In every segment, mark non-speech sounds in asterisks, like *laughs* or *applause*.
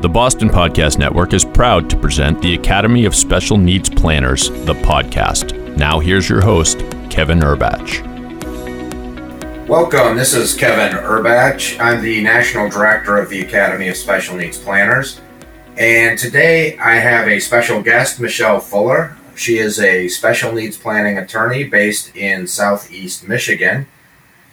The Boston Podcast Network is proud to present the Academy of Special Needs Planners, the podcast. Now, here's your host, Kevin Urbatsch. Welcome, this is Kevin Urbatsch. I'm the National Director of the Academy of Special Needs Planners. And today I have a special guest, Michelle Fuller. She is a special needs planning attorney based in Southeast Michigan.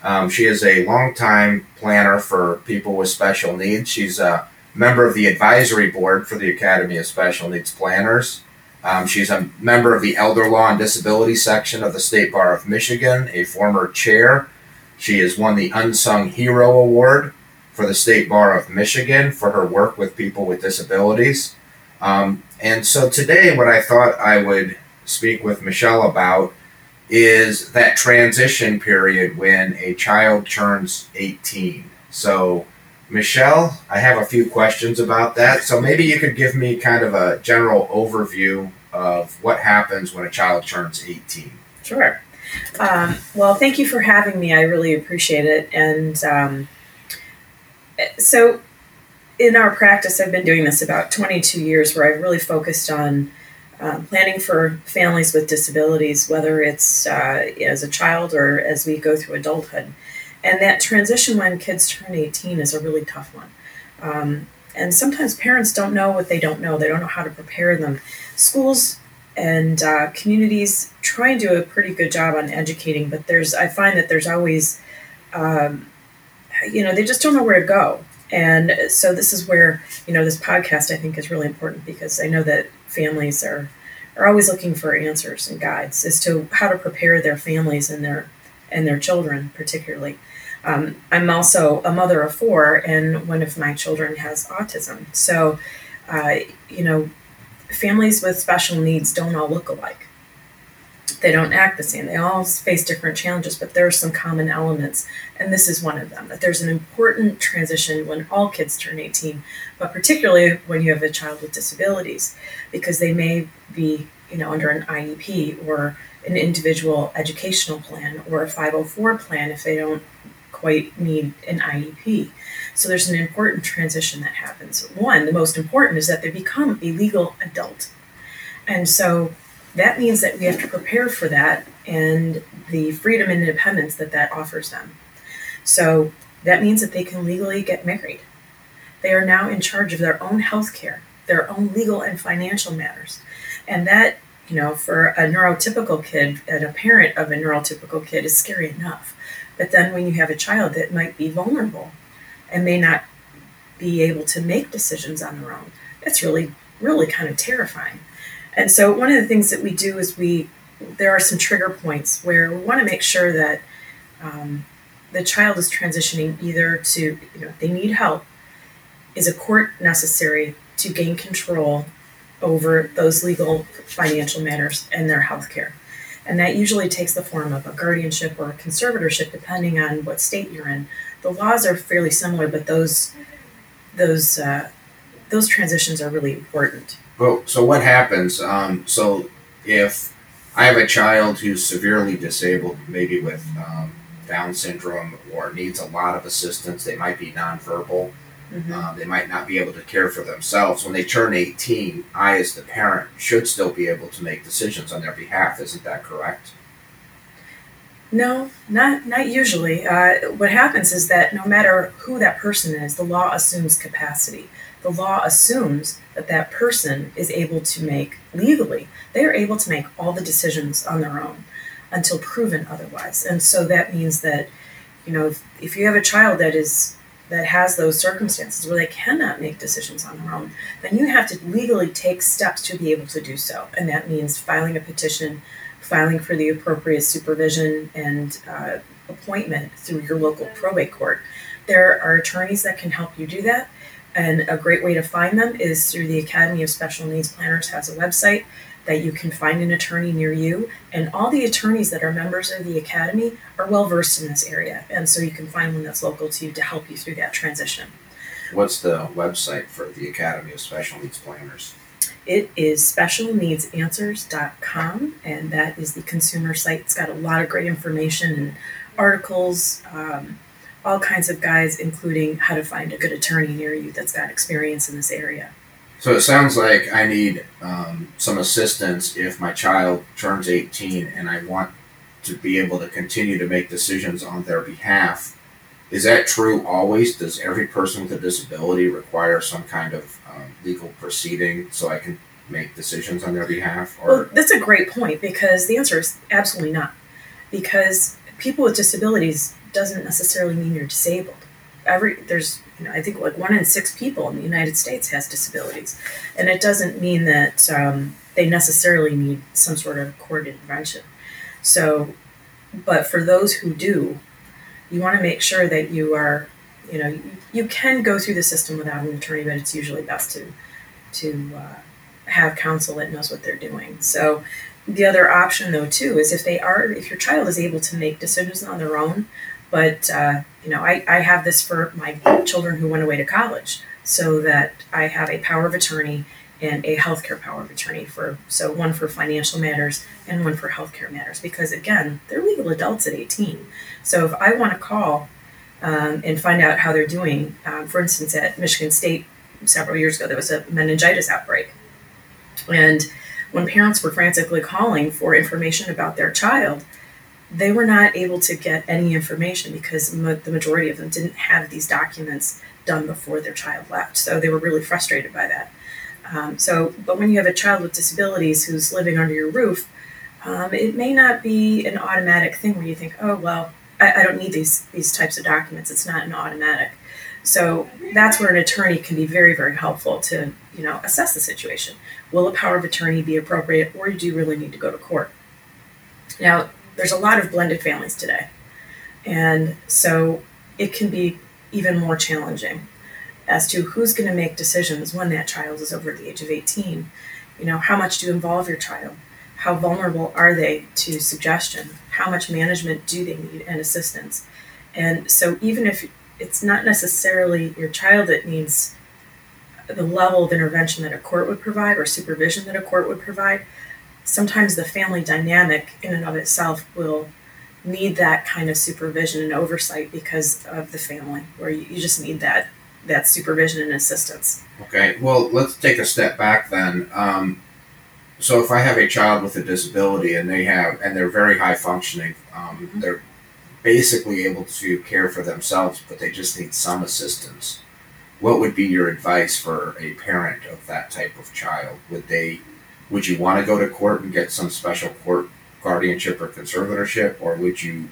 Um, she is a longtime planner for people with special needs. She's a member of the advisory board for the Academy of Special Needs Planners. Um, she's a member of the Elder Law and Disability section of the State Bar of Michigan, a former chair. She has won the Unsung Hero Award for the State Bar of Michigan for her work with people with disabilities. Um, and so today, what I thought I would speak with Michelle about is that transition period when a child turns 18. So, Michelle, I have a few questions about that. So maybe you could give me kind of a general overview of what happens when a child turns 18. Sure. Um, well, thank you for having me. I really appreciate it. And um, so, in our practice, I've been doing this about 22 years where I've really focused on uh, planning for families with disabilities, whether it's uh, as a child or as we go through adulthood. And that transition when kids turn 18 is a really tough one. Um, and sometimes parents don't know what they don't know, they don't know how to prepare them. Schools and uh, communities try and do a pretty good job on educating, but there's I find that there's always, um, you know, they just don't know where to go. And so this is where you know this podcast I think is really important because I know that families are are always looking for answers and guides as to how to prepare their families and their and their children particularly. Um, I'm also a mother of four, and one of my children has autism. So, uh, you know, families with special needs don't all look alike. They don't act the same. They all face different challenges, but there are some common elements, and this is one of them. That there's an important transition when all kids turn 18, but particularly when you have a child with disabilities, because they may be, you know, under an IEP or an individual educational plan or a 504 plan if they don't quite need an IEP. So there's an important transition that happens. One, the most important is that they become a legal adult. And so that means that we have to prepare for that and the freedom and independence that that offers them. So that means that they can legally get married. They are now in charge of their own health care, their own legal and financial matters. And that, you know, for a neurotypical kid and a parent of a neurotypical kid is scary enough. But then when you have a child that might be vulnerable and may not be able to make decisions on their own, that's really, really kind of terrifying. And so one of the things that we do is we, there are some trigger points where we want to make sure that um, the child is transitioning either to, you know, they need help. Is a court necessary to gain control over those legal financial matters and their health care? And that usually takes the form of a guardianship or a conservatorship, depending on what state you're in. The laws are fairly similar, but those those uh, those transitions are really important. Well, so what happens? Um, so if I have a child who's severely disabled, maybe with um, Down syndrome, or needs a lot of assistance, they might be nonverbal. Mm-hmm. Uh, they might not be able to care for themselves. When they turn 18, I, as the parent, should still be able to make decisions on their behalf. Isn't that correct? No, not not usually. Uh, what happens is that no matter who that person is, the law assumes capacity. The law assumes that that person is able to make legally. They are able to make all the decisions on their own until proven otherwise. And so that means that, you know, if, if you have a child that is that has those circumstances where they cannot make decisions on their own, then you have to legally take steps to be able to do so. And that means filing a petition, filing for the appropriate supervision and uh, appointment through your local probate court. There are attorneys that can help you do that. And a great way to find them is through the Academy of Special Needs Planners has a website that you can find an attorney near you. And all the attorneys that are members of the Academy are well versed in this area. And so you can find one that's local to you to help you through that transition. What's the website for the Academy of Special Needs Planners? It is specialneedsanswers.com, and that is the consumer site. It's got a lot of great information and articles, um, all kinds of guides, including how to find a good attorney near you that's got experience in this area. So it sounds like I need um, some assistance if my child turns 18 and I want to be able to continue to make decisions on their behalf. Is that true always? Does every person with a disability require some kind of um, legal proceeding so I can make decisions on their behalf? Or Well, that's a great point because the answer is absolutely not. Because people with disabilities doesn't necessarily mean you're disabled. Every there's you know I think like one in six people in the United States has disabilities, and it doesn't mean that um, they necessarily need some sort of court intervention. So, but for those who do, you want to make sure that you are you know you, can go through the system without an attorney, but it's usually best to to uh, have counsel that knows what they're doing. So the other option though too is if they are if your child is able to make decisions on their own, but uh, you know I, I have this for my children who went away to college so that I have a power of attorney and a healthcare power of attorney for so one for financial matters and one for healthcare matters because again they're legal adults at 18 so if I want to call um, and find out how they're doing um, for instance at Michigan State several years ago there was a meningitis outbreak. And when parents were frantically calling for information about their child, they were not able to get any information because mo- the majority of them didn't have these documents done before their child left. So they were really frustrated by that. Um, so, but when you have a child with disabilities who's living under your roof, um, it may not be an automatic thing where you think, oh well, I, I don't need these these types of documents. It's not an automatic. So that's where an attorney can be very, very helpful to, you know, assess the situation. Will a power of attorney be appropriate or do you really need to go to court? Now, there's a lot of blended families today. And so it can be even more challenging as to who's going to make decisions when that child is over the age of 18. You know, how much do you involve your child? How vulnerable are they to suggestion? How much management do they need and assistance? And so even if it's not necessarily your child that needs the level of intervention that a court would provide or supervision that a court would provide. Sometimes the family dynamic in and of itself will need that kind of supervision and oversight because of the family, where you, you just need that that supervision and assistance. Okay, well, let's take a step back then. Um, so, if I have a child with a disability and they have, and they're very high functioning, um, Mhm. they're basically able to care for themselves, but they just need some assistance. What would be your advice for a parent of that type of child? Would they, would you want to go to court and get some special court guardianship or conservatorship, or would you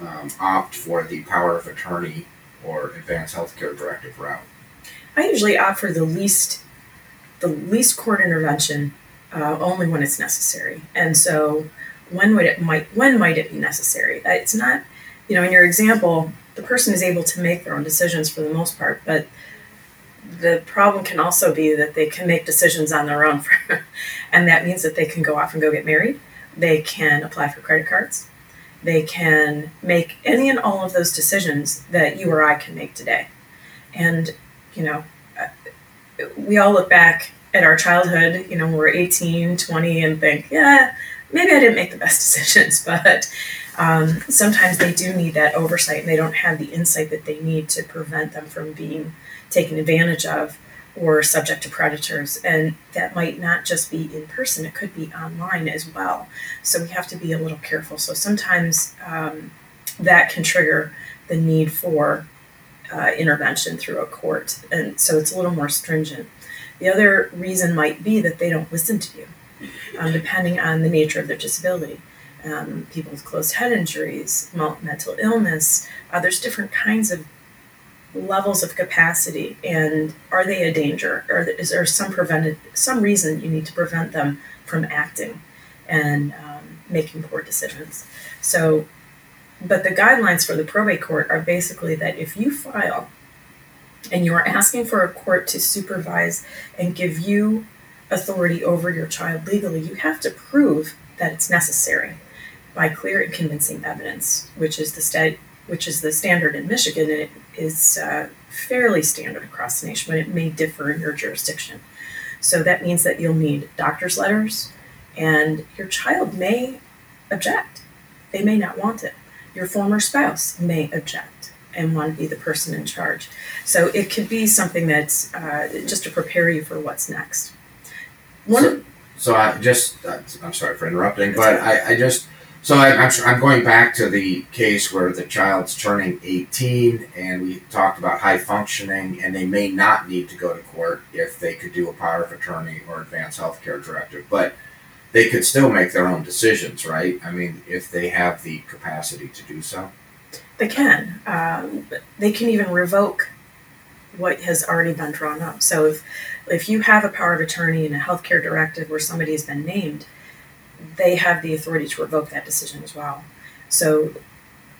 um, opt for the power of attorney or advanced healthcare directive route? I usually opt for the least the least court intervention uh, only when it's necessary. And so, when would it might when might it be necessary? Uh, It's not, you know, in your example, the person is able to make their own decisions for the most part, but the problem can also be that they can make decisions on their own, *laughs* and that means that they can go off and go get married. They can apply for credit cards. They can make any and all of those decisions that you or I can make today. And, you know, uh, we all look back at our childhood, you know, when we're 18, 20, and think, yeah, maybe I didn't make the best *laughs* decisions, but um, sometimes they do need that oversight and they don't have the insight that they need to prevent them from being taken advantage of or subject to predators. And that might not just be in person, it could be online as well. So we have to be a little careful. So sometimes um, that can trigger the need for uh, intervention through a court. And so it's a little more stringent. The other reason might be that they don't listen to you, um, depending on the nature of their disability. Um, people with closed head injuries, mental illness, uh, there's different kinds of levels of capacity and are they a danger? Or is there some prevented some reason you need to prevent them from acting and um, making poor decisions? So but the guidelines for the probate court are basically that if you file and you are asking for a court to supervise and give you authority over your child legally you have to prove that it's necessary by clear and convincing evidence which is the state which is the standard in Michigan, and it is uh, fairly standard across the nation, but it may differ in your jurisdiction. So that means that you'll need doctor's letters, and your child may object. They may not want it. Your former spouse may object. and want to be the person in charge. So it could be something that's uh, just to prepare you for what's next. One, So, so I just, I'm sorry for interrupting, but I, I just, so I, I'm, I'm going back to the case where the child's turning 18 and we talked about high functioning and they may not need to go to court if they could do a power of attorney or advance healthcare directive, but they could still make their own decisions, right? I mean, if they have the capacity to do so. They can. Um, they can even revoke what has already been drawn up. So if if you have a power of attorney and a healthcare directive where somebody has been named, they have the authority to revoke that decision as well. So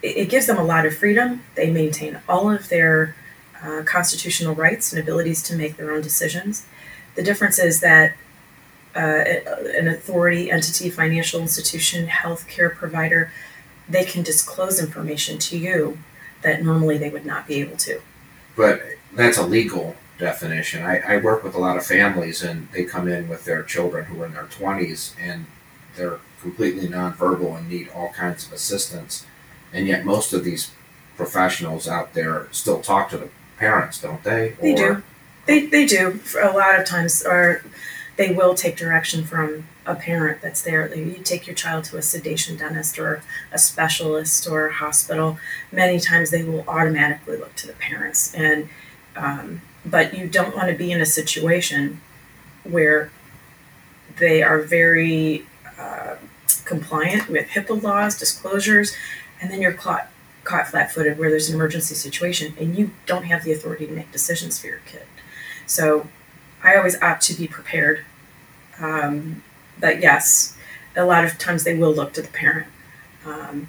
it, it gives them a lot of freedom. They maintain all of their uh, constitutional rights and abilities to make their own decisions. The difference is that uh, an authority, entity, financial institution, healthcare provider, they can disclose information to you that normally they would not be able to. But that's a legal definition. I, I work with a lot of families and they come in with their children who are in their 20s and they're completely nonverbal and need all kinds of assistance. And yet, most of these professionals out there still talk to the parents, don't they? They Or- do. They, they do. For a lot of times, or they will take direction from a parent that's there. You take your child to a sedation dentist or a specialist or a hospital. Many times they will automatically look to the parents, and um, but you don't want to be in a situation where they are very compliant with HIPAA laws, disclosures, and then you're caught caught flat-footed where there's an emergency situation and you don't have the authority to make decisions for your kid. So I always opt to be prepared. Um, but yes, a lot of times they will look to the parent. Um,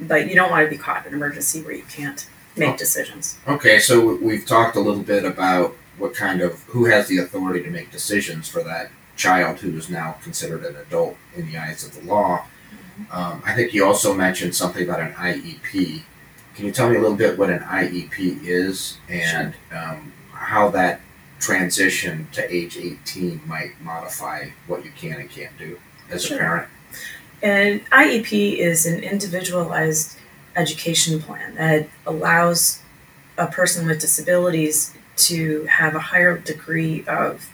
but you don't want to be caught in an emergency where you can't make Oh. decisions. Okay, so we've talked a little bit about what kind of who has the authority to make decisions for that child who is now considered an adult in the eyes of the law. Um, I think you also mentioned something about an IEP. Can you tell me a little bit what an IEP is and um, how that transition to age 18 might modify what you can and can't do as Sure. a parent? And IEP is an individualized education plan that allows a person with disabilities to have a higher degree of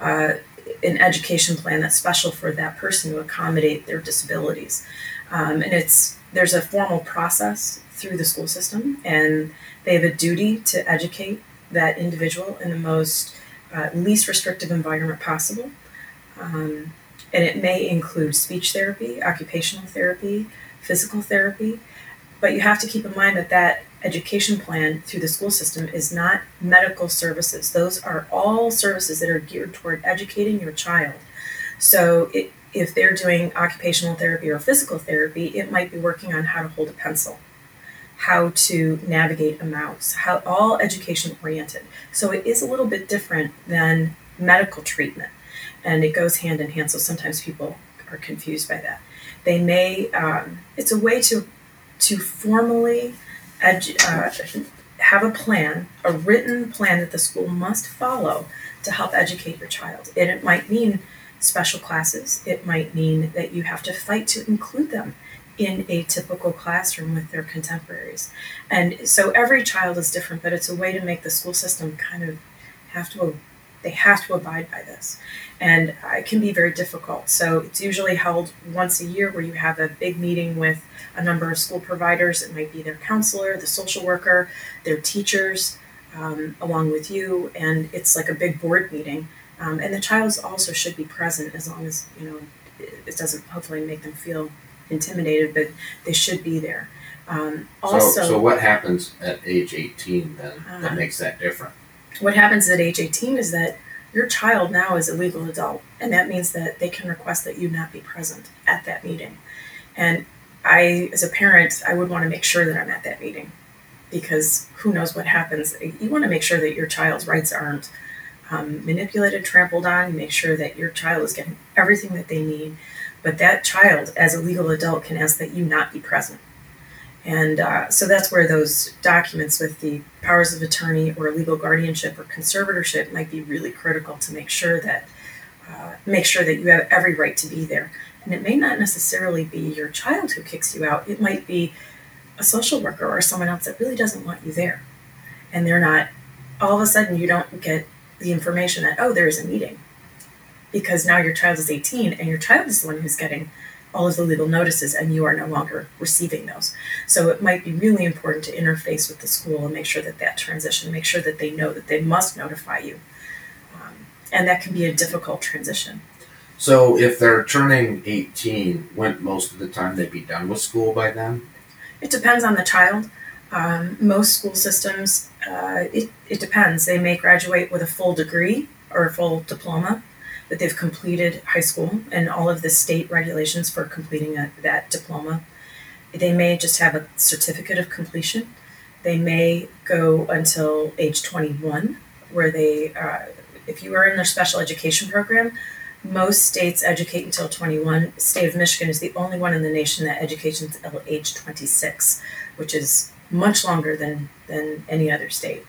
uh, an education plan that's special for that person to accommodate their disabilities. Um, and it's there's a formal process through the school system, and they have a duty to educate that individual in the most uh, least restrictive environment possible. Um, and it may include speech therapy, occupational therapy, physical therapy. But you have to keep in mind that that education plan through the school system is not medical services. Those are all services that are geared toward educating your child. So it, if they're doing occupational therapy or physical therapy, it might be working on how to hold a pencil, how to navigate a mouse, how all education oriented. So it is a little bit different than medical treatment and it goes hand in hand. So sometimes people are confused by that. They may. Um, it's a way to to formally uh, have a plan, a written plan that the school must follow to help educate your child. And it might mean special classes. It might mean that you have to fight to include them in a typical classroom with their contemporaries. And so every child is different, but it's a way to make the school system kind of have to they have to abide by this and uh, it can be very difficult. So it's usually held once a year where you have a big meeting with a number of school providers. It might be their counselor, the social worker, their teachers, um, along with you, and it's like a big board meeting. Um, and the child also should be present as long as you know it doesn't hopefully make them feel intimidated, but they should be there. Um, also, so, so what happens at age 18 then that Uh, makes that different? What happens at age 18 is that your child now is a legal adult and that means that they can request that you not be present at that meeting. And i as a parent i would want to make sure that i'm at that meeting because who knows what happens. You want to make sure that your child's rights aren't um, manipulated trampled on. You make sure that your child is getting everything that they need. But that child as a legal adult can ask that you not be present and uh, so that's where those documents with the powers of attorney or legal guardianship or conservatorship might be really critical to make sure that uh, make sure that you have every right to be there. And it may not necessarily be your child who kicks you out. It might be a social worker or someone else that really doesn't want you there. And they're not, all of a sudden, you don't get the information that, oh, there is a meeting. Because now your child is 18 and your child is the one who's getting all of the legal notices and you are no longer receiving those. So it might be really important to interface with the school and make sure that that transition, make sure that they know that they must notify you. Um, and that can be a difficult transition. So if they're turning 18, wouldn't most of the time they'd be done with school by then? It depends on the child. Um, most school systems, uh, it, it depends. They may graduate with a full degree or a full diploma that they've completed high school and all of the state regulations for completing a, that diploma. They may just have a certificate of completion. They may go until age 21, where they, uh, if you are in their special education program, most states educate until 21. The state of Michigan is the only one in the nation that educates until age 26, which is much longer than, than any other state.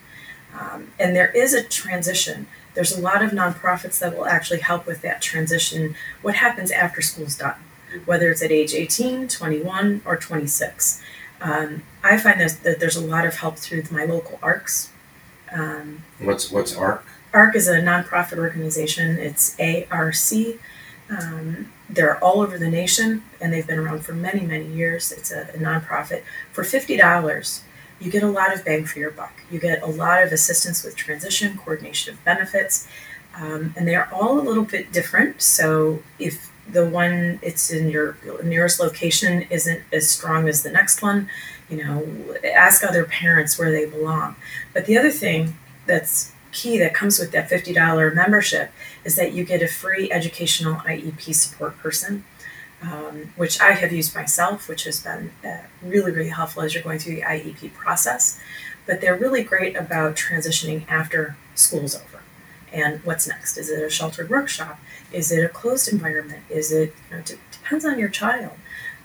Um, and there is a transition there's a lot of nonprofits that will actually help with that transition. What happens after school's done, whether it's at age 18, 21, or 26. Um, I find that, that there's a lot of help through my local ARCs. Um, what's what's ARC? ARC is a nonprofit organization. It's ARC. Um, they're all over the nation, and they've been around for many, many years. It's a, a nonprofit. For fifty dollars, you get a lot of bang for your buck. You get a lot of assistance with transition, coordination of benefits, um, and they're all a little bit different. So if the one it's in your nearest location isn't as strong as the next one, you know, ask other parents where they belong. But the other thing that's key that comes with that $50 membership is that you get a free educational IEP support person um, which I have used myself, which has been uh, really, really helpful as you're going through the IEP process. But they're really great about transitioning after school's over. And what's next? Is it a sheltered workshop? Is it a closed environment? Is it, you know, it depends on your child.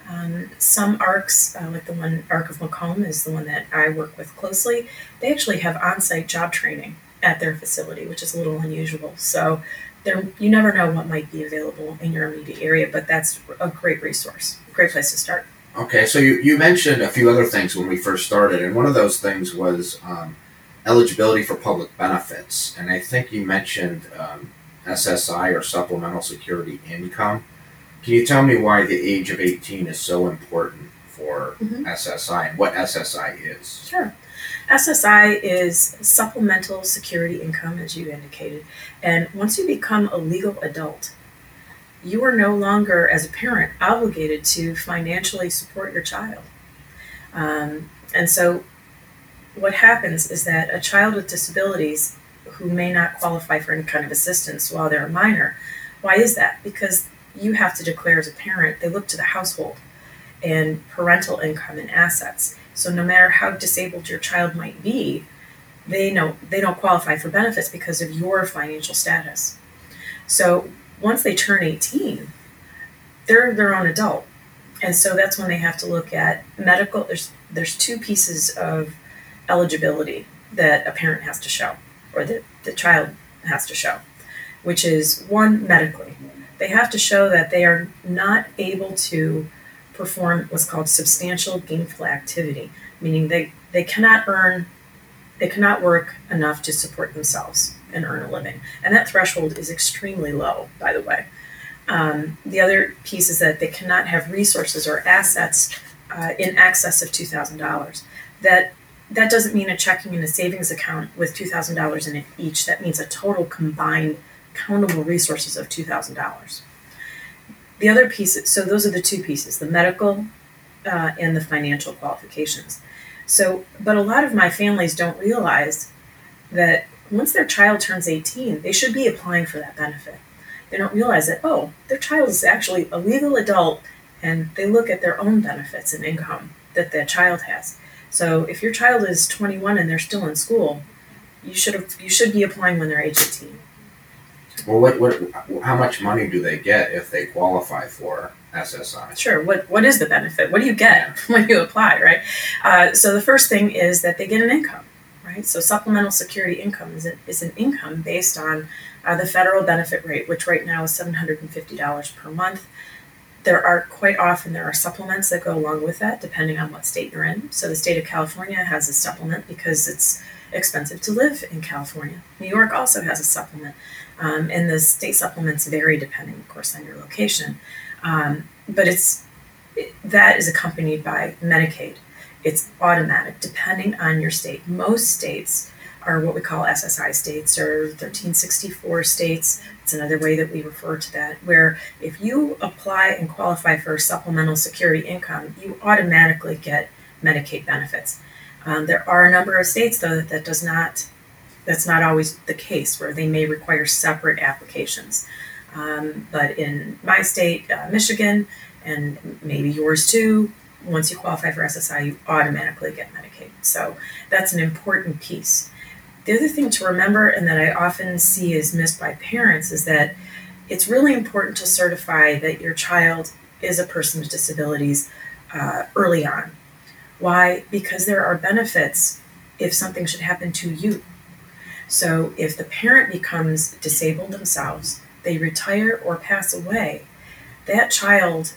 Um, some ARCs, uh, like the one ARC of Macomb is the one that I work with closely, they actually have on site job training at their facility, which is a little unusual. So there you never know what might be available in your immediate area, but that's a great resource, great place to start. Okay, so you, you mentioned a few other things when we first started, and one of those things was um, eligibility for public benefits, and I think you mentioned um, SSI or supplemental security income. Can you tell me why the age of 18 is so important for mm-hmm. SSI and what SSI is? Sure. SSI is supplemental security income, as you indicated. And once you become a legal adult, you are no longer, as a parent, obligated to financially support your child. Um, and so, what happens is that a child with disabilities who may not qualify for any kind of assistance while they're a minor, why is that? Because you have to declare as a parent, they look to the household and parental income and assets. So no matter how disabled your child might be, they know they don't qualify for benefits because of your financial status. So once they turn 18, they're their own adult. And so that's when they have to look at medical there's there's two pieces of eligibility that a parent has to show or that the child has to show, which is one medically. They have to show that they are not able to perform what's called substantial gainful activity, meaning they, they cannot earn, they cannot work enough to support themselves and earn a living. And that threshold is extremely low, by the way. Um, the other piece is that they cannot have resources or assets uh, in excess of $2,000. That that doesn't mean a checking and a savings account with $2,000 in it each. That means a total combined countable resources of $2,000 the other pieces, so those are the two pieces the medical uh, and the financial qualifications. So, but a lot of my families don't realize that once their child turns 18, they should be applying for that benefit. They don't realize that, oh, their child is actually a legal adult and they look at their own benefits and income that the child has. So if your child is 21 and they're still in school, you should have, you should be applying when they're age 18. Well, what, what, how much money do they get if they qualify for SSI? Sure. What, what is the benefit? What do you get *laughs* when you apply, right? Uh, so the first thing is that they get an income, right? So supplemental security income is, a, is an income based on uh, the federal benefit rate, which right now is $750 per month. there are quite often there are supplements that go along with that depending on what state you're in so the state of california has a supplement because it's expensive to live in california new york also has a supplement um, and the state supplements vary depending of course on your location um, but it's it, that is accompanied by medicaid it's automatic depending on your state most states are what we call SSI states or 1364 states. It's another way that we refer to that, where if you apply and qualify for supplemental security income, you automatically get Medicaid benefits. Um, there are a number of states, though, that does not. That's not always the case, where they may require separate applications. Um, but in my state, uh, Michigan, and maybe yours too, once you qualify for SSI, you automatically get Medicaid. So that's an important piece. The other thing to remember, and that I often see is missed by parents, is that it's really important to certify that your child is a person with disabilities uh, early on. Why? Because there are benefits if something should happen to you. So if the parent becomes disabled themselves, they retire or pass away, that child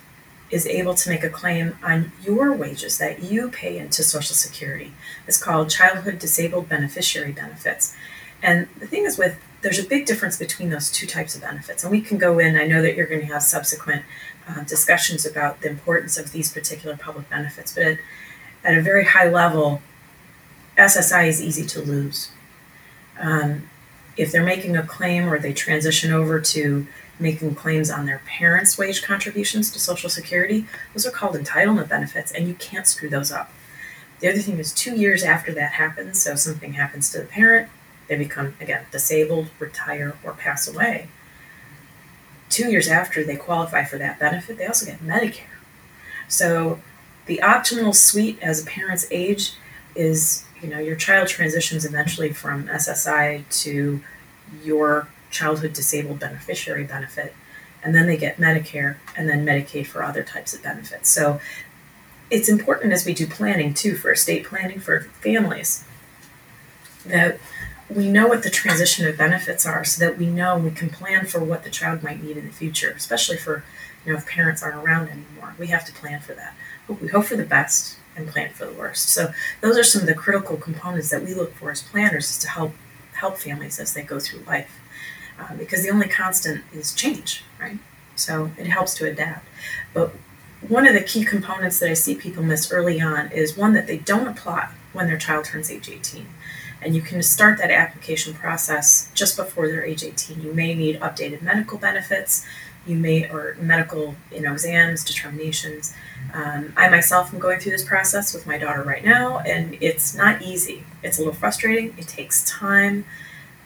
is able to make a claim on your wages that you pay into Social Security. It's called Childhood Disabled Beneficiary Benefits. And the thing is, with there's a big difference between those two types of benefits. And we can go in, I know that you're going to have subsequent uh, discussions about the importance of these particular public benefits, but at, at a very high level, SSI is easy to lose. Um, if they're making a claim or they transition over to making claims on their parents' wage contributions to Social Security, those are called entitlement benefits, and you can't screw those up. The other thing is, two years after that happens, so something happens to the parent, they become, again, disabled, retire, or pass away. Two years after they qualify for that benefit, they also get Medicare. So the optimal suite as a parent's age is, you know, your child transitions eventually from SSI to your childhood disabled beneficiary benefit, and then they get Medicare and then Medicaid for other types of benefits. So it's important as we do planning too for estate planning for families that we know what the transition of benefits are so that we know we can plan for what the child might need in the future, especially for you know if parents aren't around anymore. We have to plan for that. We hope for the best and plan for the worst. So those are some of the critical components that we look for as planners is to help help families as they go through life uh, because the only constant is change, right? So it helps to adapt. But one of the key components that I see people miss early on is one that they don't apply when their child turns age 18. And you can start that application process just before they're age 18. You may need updated medical benefits, you may, or medical you know, exams, determinations. Um, I myself am going through this process with my daughter right now, and it's not easy. It's a little frustrating, it takes time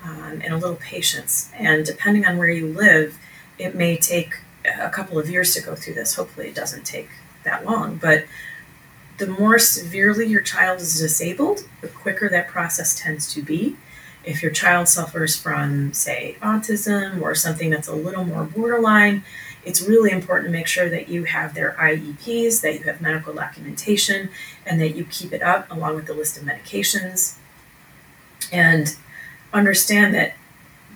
um, and a little patience. And depending on where you live, it may take a couple of years to go through this. Hopefully, it doesn't take that long. But the more severely your child is disabled, the quicker that process tends to be. If your child suffers from, say, autism or something that's a little more borderline, it's really important to make sure that you have their IEPs, that you have medical documentation, and that you keep it up along with the list of medications. And understand that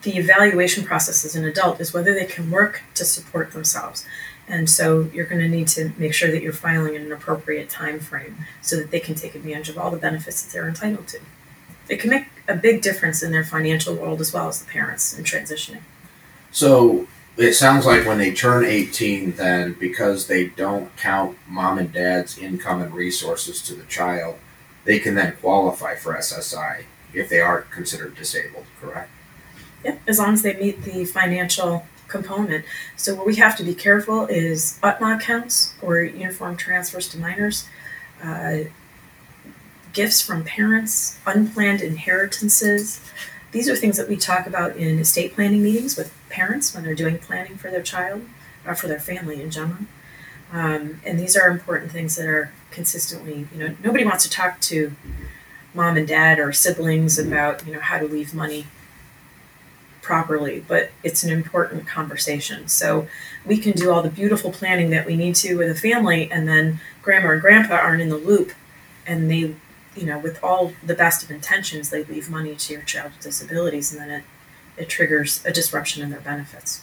the evaluation process as an adult is whether they can work to support themselves. And so you're going to need to make sure that you're filing in an appropriate time frame so that they can take advantage of all the benefits that they're entitled to. It can make a big difference in their financial world as well as the parents in transitioning. So it sounds like when they turn 18, then because they don't count mom and dad's income and resources to the child, they can then qualify for SSI if they are considered disabled, correct? Yep, as long as they meet the financial component. So what we have to be careful is UTMA accounts or uniform transfers to minors, uh, gifts from parents, unplanned inheritances. These are things that we talk about in estate planning meetings with parents when they're doing planning for their child or for their family in general. Um, and these are important things that are consistently, you know, nobody wants to talk to mom and dad or siblings about you know how to leave money properly but it's an important conversation so we can do all the beautiful planning that we need to with a family and then grandma and grandpa aren't in the loop and they you know with all the best of intentions they leave money to your child with disabilities and then it it triggers a disruption in their benefits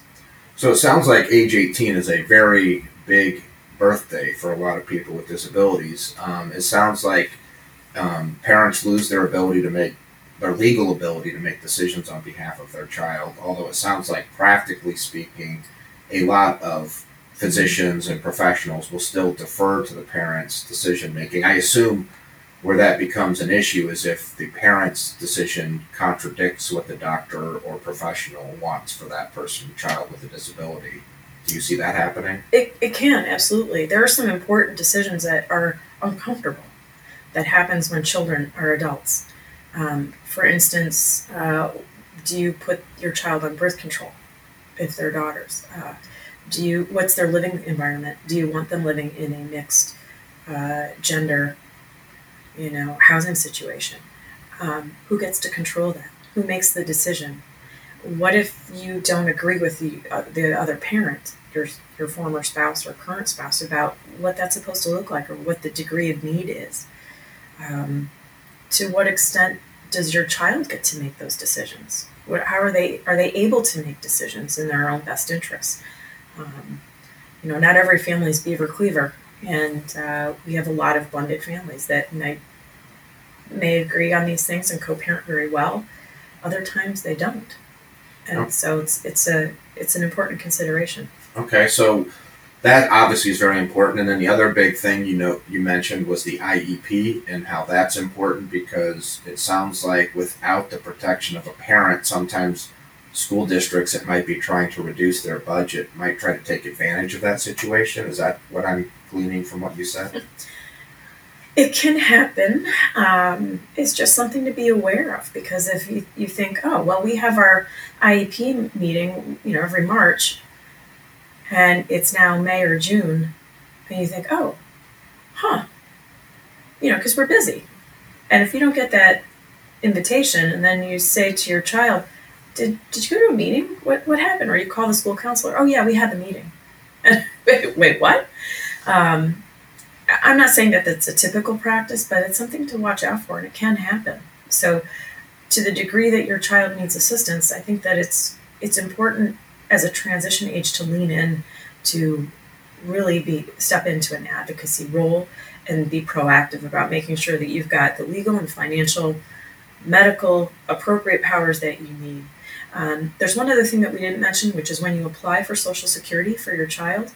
so it sounds like age 18 is a very big birthday for a lot of people with disabilities. Um, it sounds like um, parents lose their ability to make their legal ability to make decisions on behalf of their child. Although it sounds like, practically speaking, a lot of physicians and professionals will still defer to the parents' decision making. I assume where that becomes an issue is if the parent's decision contradicts what the doctor or professional wants for that person, child with a disability. Do you see that happening? It, it can, absolutely. There are some important decisions that are uncomfortable that happens when children are adults. Um, for instance, uh, do you put your child on birth control if they're daughters? Uh, do you what's their living environment? Do you want them living in a mixed uh, gender you know, housing situation. Um, who gets to control that? Who makes the decision? What if you don't agree with the, uh, the other parent, your, your former spouse or current spouse, about what that's supposed to look like or what the degree of need is? Um, to what extent does your child get to make those decisions? What, how are they are they able to make decisions in their own best interests? Um, you know, not every family is Beaver Cleaver and uh, we have a lot of blended families that may, may agree on these things and co-parent very well. Other times they don't, and so it's it's a it's an important consideration. Okay, so that obviously is very important. And then the other big thing you know you mentioned was the IEP and how that's important because it sounds like without the protection of a parent, sometimes school districts that might be trying to reduce their budget might try to take advantage of that situation. Is that what I'm gleaning from what you said? *laughs* It can happen. Um, it's just something to be aware of because if you, you think, oh, well, we have our IEP meeting, you know, every March, and it's now May or June, and you think, oh, huh, you know, because we're busy. And if you don't get that invitation and then you say to your child, did, did you go to a meeting? What, what happened? Or you call the school counselor, oh, yeah, we had the meeting. wait, *laughs* wait, what? Um, I'm not saying that that's a typical practice, but it's something to watch out for, and it can happen. So, to the degree that your child needs assistance, I think that it's it's important as a transition age to lean in to really be step into an advocacy role and be proactive about making sure that you've got the legal and financial, medical appropriate powers that you need. Um, there's one other thing that we didn't mention, which is when you apply for Social Security for your child,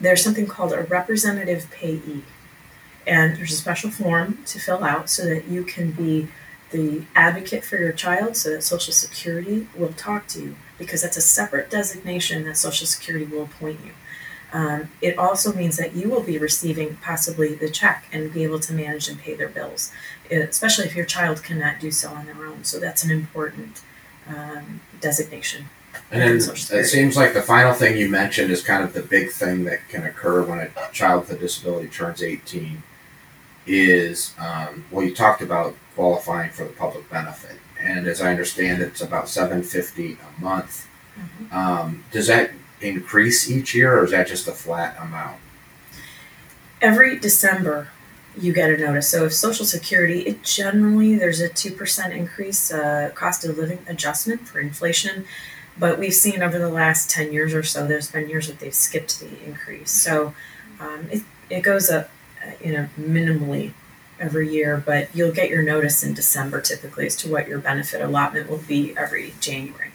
there's something called a representative payee. And there's a special form to fill out so that you can be the advocate for your child so that Social Security will talk to you because that's a separate designation that Social Security will appoint you. Um, it also means that you will be receiving possibly the check and be able to manage and pay their bills, especially if your child cannot do so on their own. So that's an important um, designation. And then it seems like the final thing you mentioned is kind of the big thing that can occur when a child with a disability turns 18 is, um, well, you talked about qualifying for the public benefit. And as I understand it's about 750 a month. Mm-hmm. Um, does that increase each year or is that just a flat amount? Every December, you get a notice. So if Social Security, it generally there's a two percent increase, uh, cost of living adjustment for inflation. But we've seen over the last 10 years or so, there's been years that they've skipped the increase. So um, it, it goes up, uh, you know, minimally every year, but you'll get your notice in December typically as to what your benefit allotment will be every January.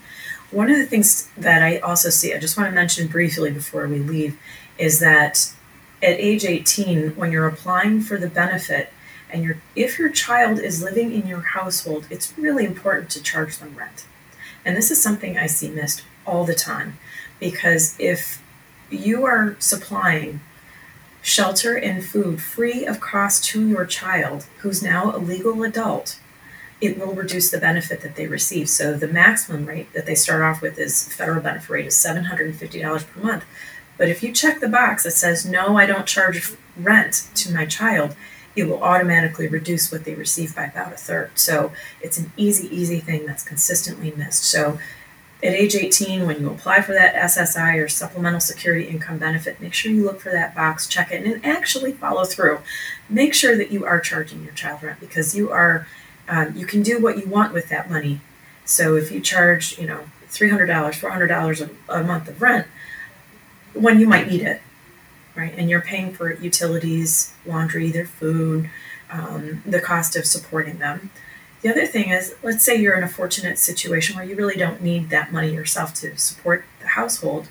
One of the things that I also see, I just want to mention briefly before we leave, is that at age 18, when you're applying for the benefit, and your if your child is living in your household, it's really important to charge them rent. And this is something I see missed all the time because if you are supplying shelter and food free of cost to your child who's now a legal adult, it will reduce the benefit that they receive. So the maximum rate that they start off with is federal benefit rate is $750 per month. But if you check the box that says no, I don't charge rent to my child, it will automatically reduce what they receive by about a third. So it's an easy, easy thing that's consistently missed. So at age 18, when you apply for that SSI or Supplemental Security Income Benefit, make sure you look for that box, check it, and actually follow through. Make sure that you are charging your child rent because you are, um, you can do what you want with that money. So if you charge, you know, $300, $400 a, a month of rent, when you might need it, right? And you're paying for utilities, laundry, their food, um, the cost of supporting them. The other thing is, let's say you're in a fortunate situation where you really don't need that money yourself to support the household.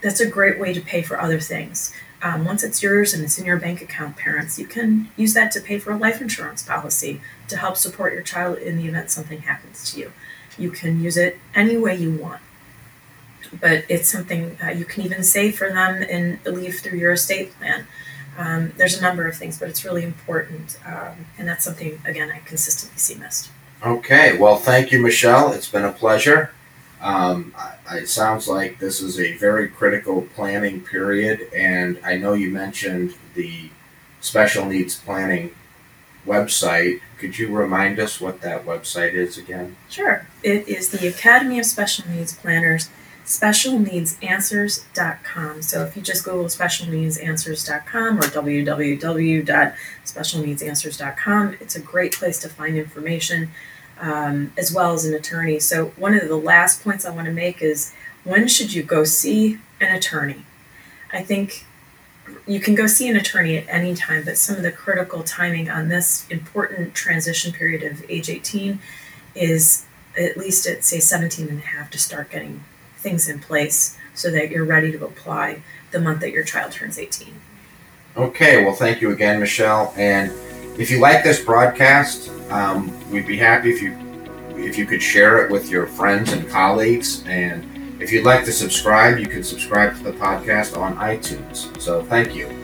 That's a great way to pay for other things. Um, once it's yours and it's in your bank account, parents, you can use that to pay for a life insurance policy to help support your child in the event something happens to you. You can use it any way you want but it's something uh, you can even save for them and leave through your estate plan. Um, there's a number of things, but it's really important, um, and that's something again I consistently see missed. Okay, well, thank you, Michelle. It's been a pleasure. Um, it sounds like this is a very critical planning period, and I know you mentioned the special needs planning website. Could you remind us what that website is again? Sure. It is the Academy of Special Needs Planners specialneedsanswers.com. So if you just Google specialneedsanswers.com or www.specialneedsanswers.com, it's a great place to find information um, as well as an attorney. So one of the last points I want to make is when should you go see an attorney? I think you can go see an attorney at any time, but some of the critical timing on this important transition period of age 18 is at least at say 17 and a half to start getting things in place so that you're ready to apply the month that your child turns 18. Okay, well, thank you again, Michelle. And if you like this broadcast, um, we'd be happy if you if you could share it with your friends and colleagues. And if you'd like to subscribe, you can subscribe to the podcast on iTunes. So thank you.